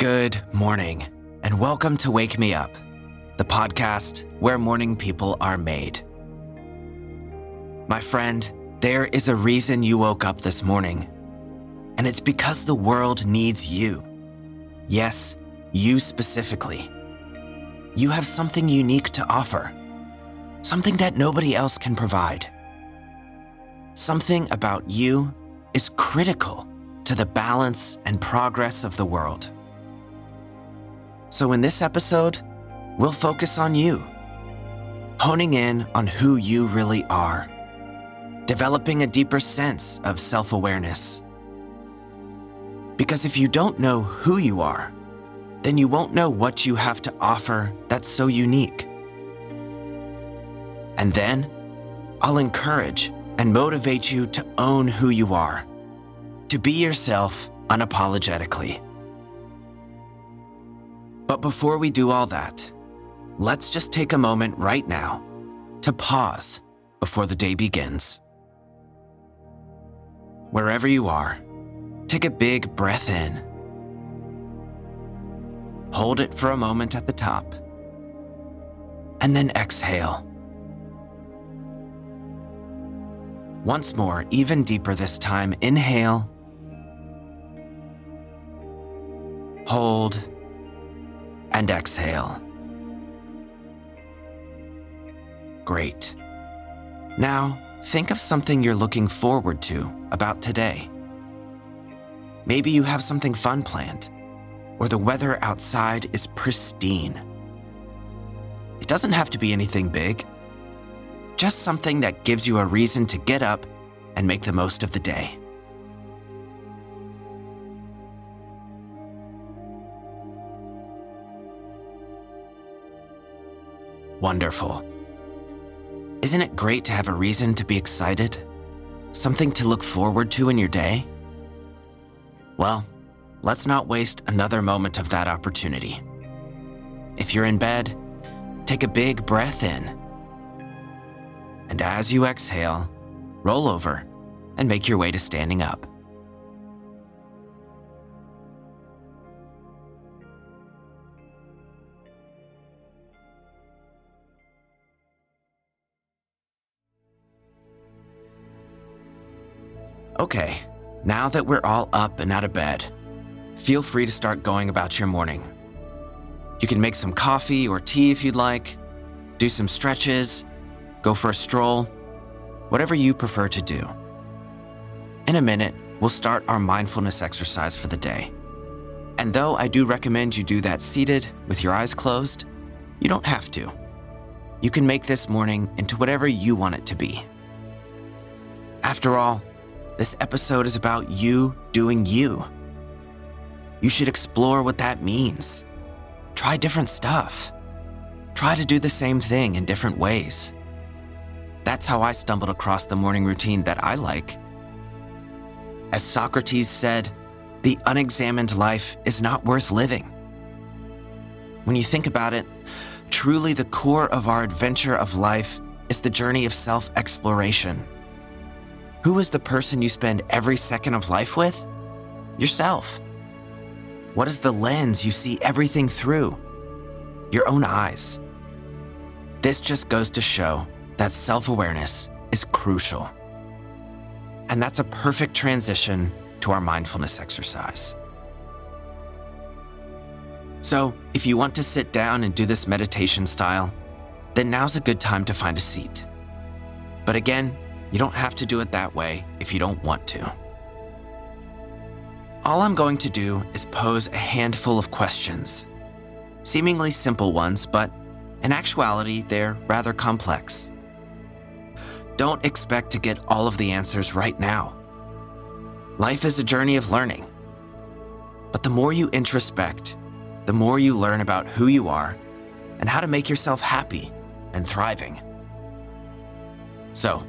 Good morning, and welcome to Wake Me Up, the podcast where morning people are made. My friend, there is a reason you woke up this morning, and it's because the world needs you. Yes, you specifically. You have something unique to offer, something that nobody else can provide. Something about you is critical to the balance and progress of the world. So, in this episode, we'll focus on you, honing in on who you really are, developing a deeper sense of self awareness. Because if you don't know who you are, then you won't know what you have to offer that's so unique. And then, I'll encourage and motivate you to own who you are, to be yourself unapologetically. But before we do all that, let's just take a moment right now to pause before the day begins. Wherever you are, take a big breath in. Hold it for a moment at the top, and then exhale. Once more, even deeper this time, inhale, hold, and exhale. Great. Now, think of something you're looking forward to about today. Maybe you have something fun planned, or the weather outside is pristine. It doesn't have to be anything big, just something that gives you a reason to get up and make the most of the day. Wonderful. Isn't it great to have a reason to be excited? Something to look forward to in your day? Well, let's not waste another moment of that opportunity. If you're in bed, take a big breath in. And as you exhale, roll over and make your way to standing up. Okay, now that we're all up and out of bed, feel free to start going about your morning. You can make some coffee or tea if you'd like, do some stretches, go for a stroll, whatever you prefer to do. In a minute, we'll start our mindfulness exercise for the day. And though I do recommend you do that seated with your eyes closed, you don't have to. You can make this morning into whatever you want it to be. After all, this episode is about you doing you. You should explore what that means. Try different stuff. Try to do the same thing in different ways. That's how I stumbled across the morning routine that I like. As Socrates said, the unexamined life is not worth living. When you think about it, truly the core of our adventure of life is the journey of self exploration. Who is the person you spend every second of life with? Yourself. What is the lens you see everything through? Your own eyes. This just goes to show that self awareness is crucial. And that's a perfect transition to our mindfulness exercise. So, if you want to sit down and do this meditation style, then now's a good time to find a seat. But again, you don't have to do it that way if you don't want to. All I'm going to do is pose a handful of questions. Seemingly simple ones, but in actuality, they're rather complex. Don't expect to get all of the answers right now. Life is a journey of learning. But the more you introspect, the more you learn about who you are and how to make yourself happy and thriving. So,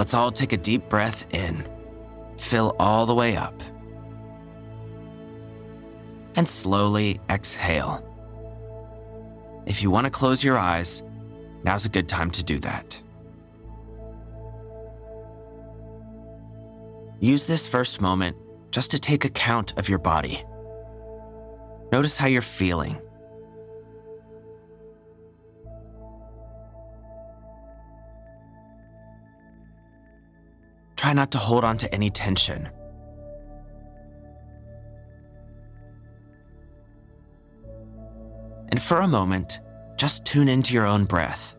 Let's all take a deep breath in, fill all the way up, and slowly exhale. If you want to close your eyes, now's a good time to do that. Use this first moment just to take account of your body. Notice how you're feeling. Try not to hold on to any tension. And for a moment, just tune into your own breath.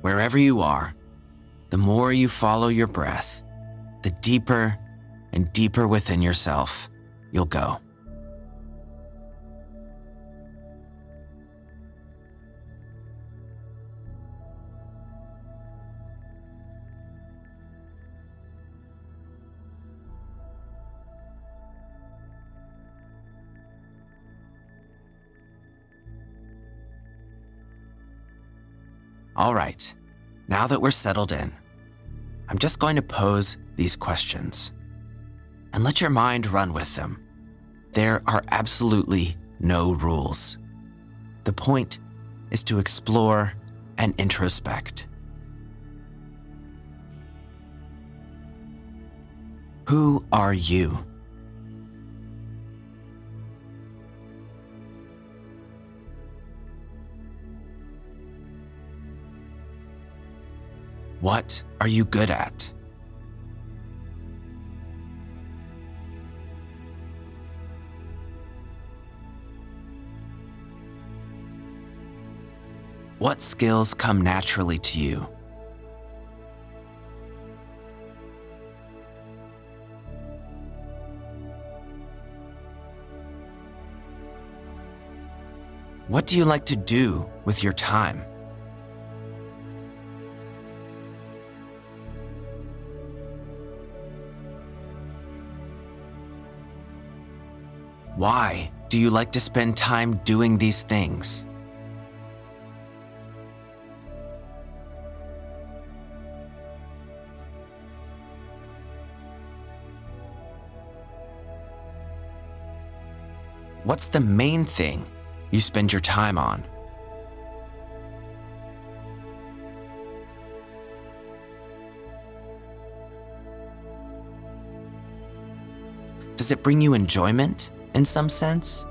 Wherever you are, the more you follow your breath, the deeper and deeper within yourself you'll go. All right, now that we're settled in, I'm just going to pose these questions and let your mind run with them. There are absolutely no rules. The point is to explore and introspect. Who are you? What are you good at? What skills come naturally to you? What do you like to do with your time? Why do you like to spend time doing these things? What's the main thing you spend your time on? Does it bring you enjoyment in some sense?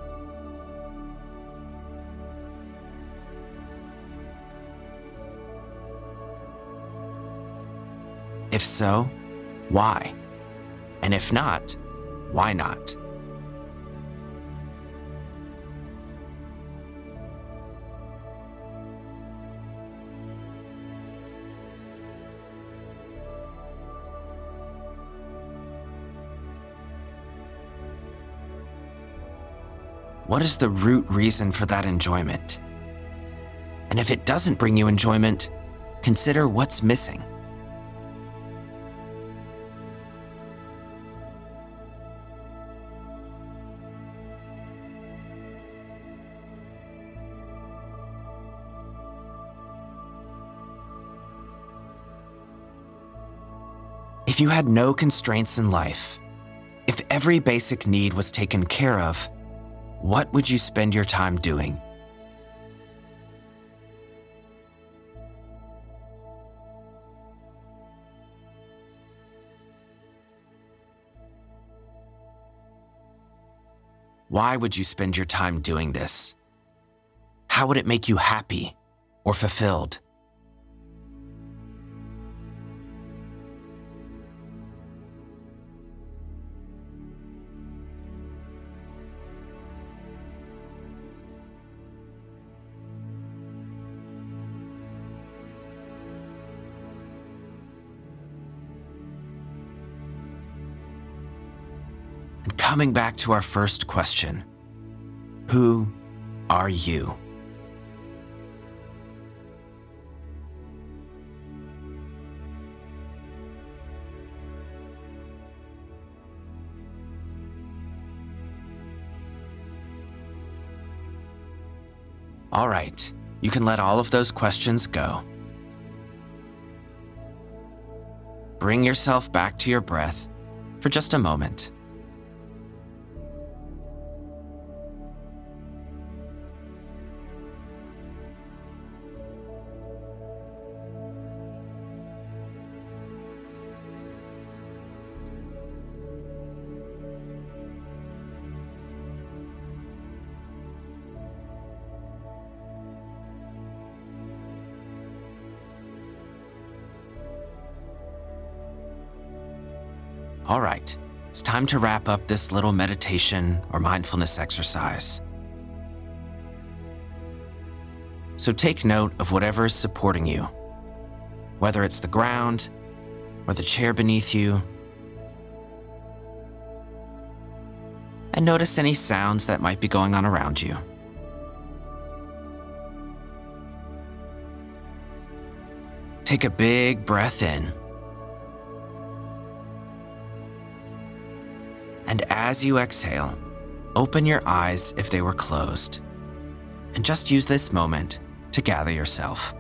If so, why? And if not, why not? What is the root reason for that enjoyment? And if it doesn't bring you enjoyment, consider what's missing. If you had no constraints in life, if every basic need was taken care of, what would you spend your time doing? Why would you spend your time doing this? How would it make you happy or fulfilled? Coming back to our first question Who are you? All right, you can let all of those questions go. Bring yourself back to your breath for just a moment. All right, it's time to wrap up this little meditation or mindfulness exercise. So take note of whatever is supporting you, whether it's the ground or the chair beneath you. And notice any sounds that might be going on around you. Take a big breath in. And as you exhale, open your eyes if they were closed. And just use this moment to gather yourself.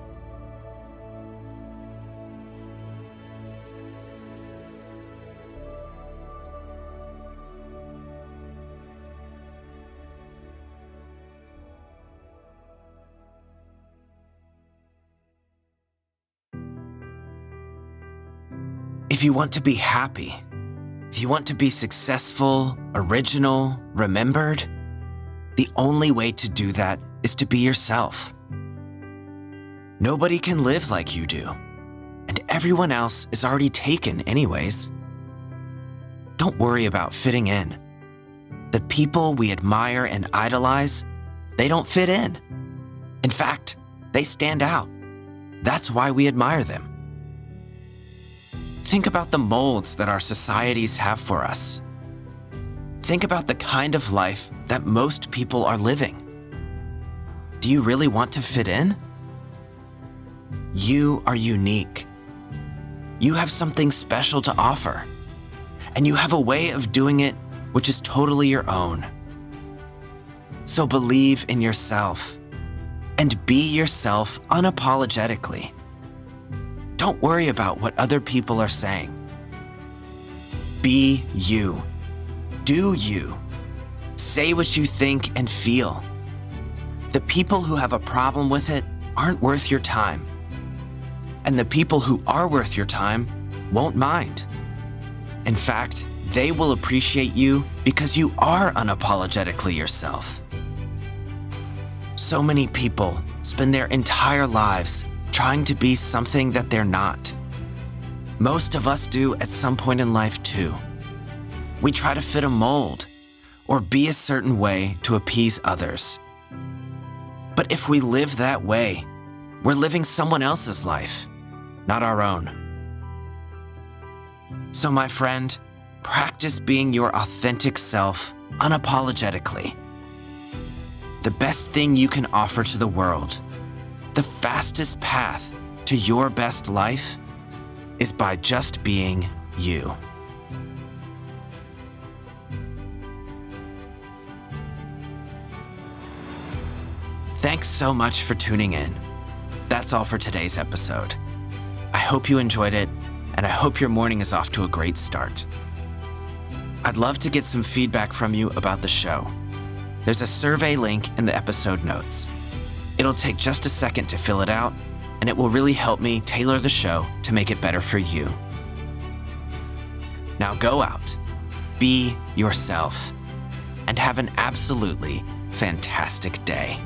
If you want to be happy, if you want to be successful, original, remembered, the only way to do that is to be yourself. Nobody can live like you do, and everyone else is already taken, anyways. Don't worry about fitting in. The people we admire and idolize, they don't fit in. In fact, they stand out. That's why we admire them. Think about the molds that our societies have for us. Think about the kind of life that most people are living. Do you really want to fit in? You are unique. You have something special to offer, and you have a way of doing it which is totally your own. So believe in yourself and be yourself unapologetically. Don't worry about what other people are saying. Be you. Do you. Say what you think and feel. The people who have a problem with it aren't worth your time. And the people who are worth your time won't mind. In fact, they will appreciate you because you are unapologetically yourself. So many people spend their entire lives trying to be something that they're not. Most of us do at some point in life, too. We try to fit a mold or be a certain way to appease others. But if we live that way, we're living someone else's life, not our own. So, my friend, practice being your authentic self unapologetically. The best thing you can offer to the world the fastest path to your best life is by just being you. Thanks so much for tuning in. That's all for today's episode. I hope you enjoyed it, and I hope your morning is off to a great start. I'd love to get some feedback from you about the show. There's a survey link in the episode notes. It'll take just a second to fill it out, and it will really help me tailor the show to make it better for you. Now go out, be yourself, and have an absolutely fantastic day.